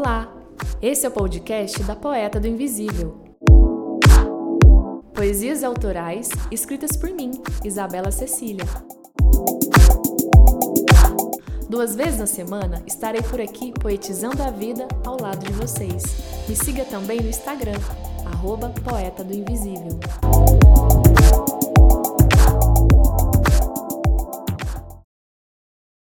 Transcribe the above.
Olá! Esse é o podcast da Poeta do Invisível. Poesias autorais escritas por mim, Isabela Cecília. Duas vezes na semana estarei por aqui poetizando a vida ao lado de vocês. Me siga também no Instagram, arroba Poeta do Invisível.